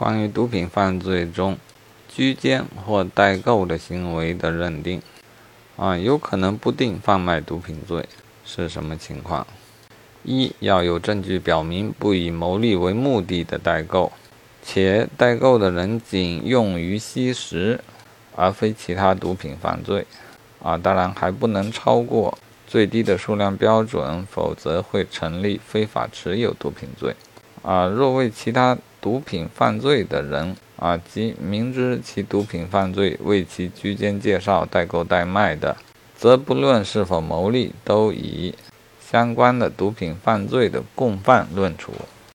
关于毒品犯罪中居间或代购的行为的认定，啊，有可能不定贩卖毒品罪是什么情况？一要有证据表明不以牟利为目的的代购，且代购的人仅用于吸食，而非其他毒品犯罪。啊，当然还不能超过最低的数量标准，否则会成立非法持有毒品罪。啊，若为其他毒品犯罪的人，啊，即明知其毒品犯罪为其居间介绍、代购、代卖的，则不论是否牟利，都以。相关的毒品犯罪的共犯论处。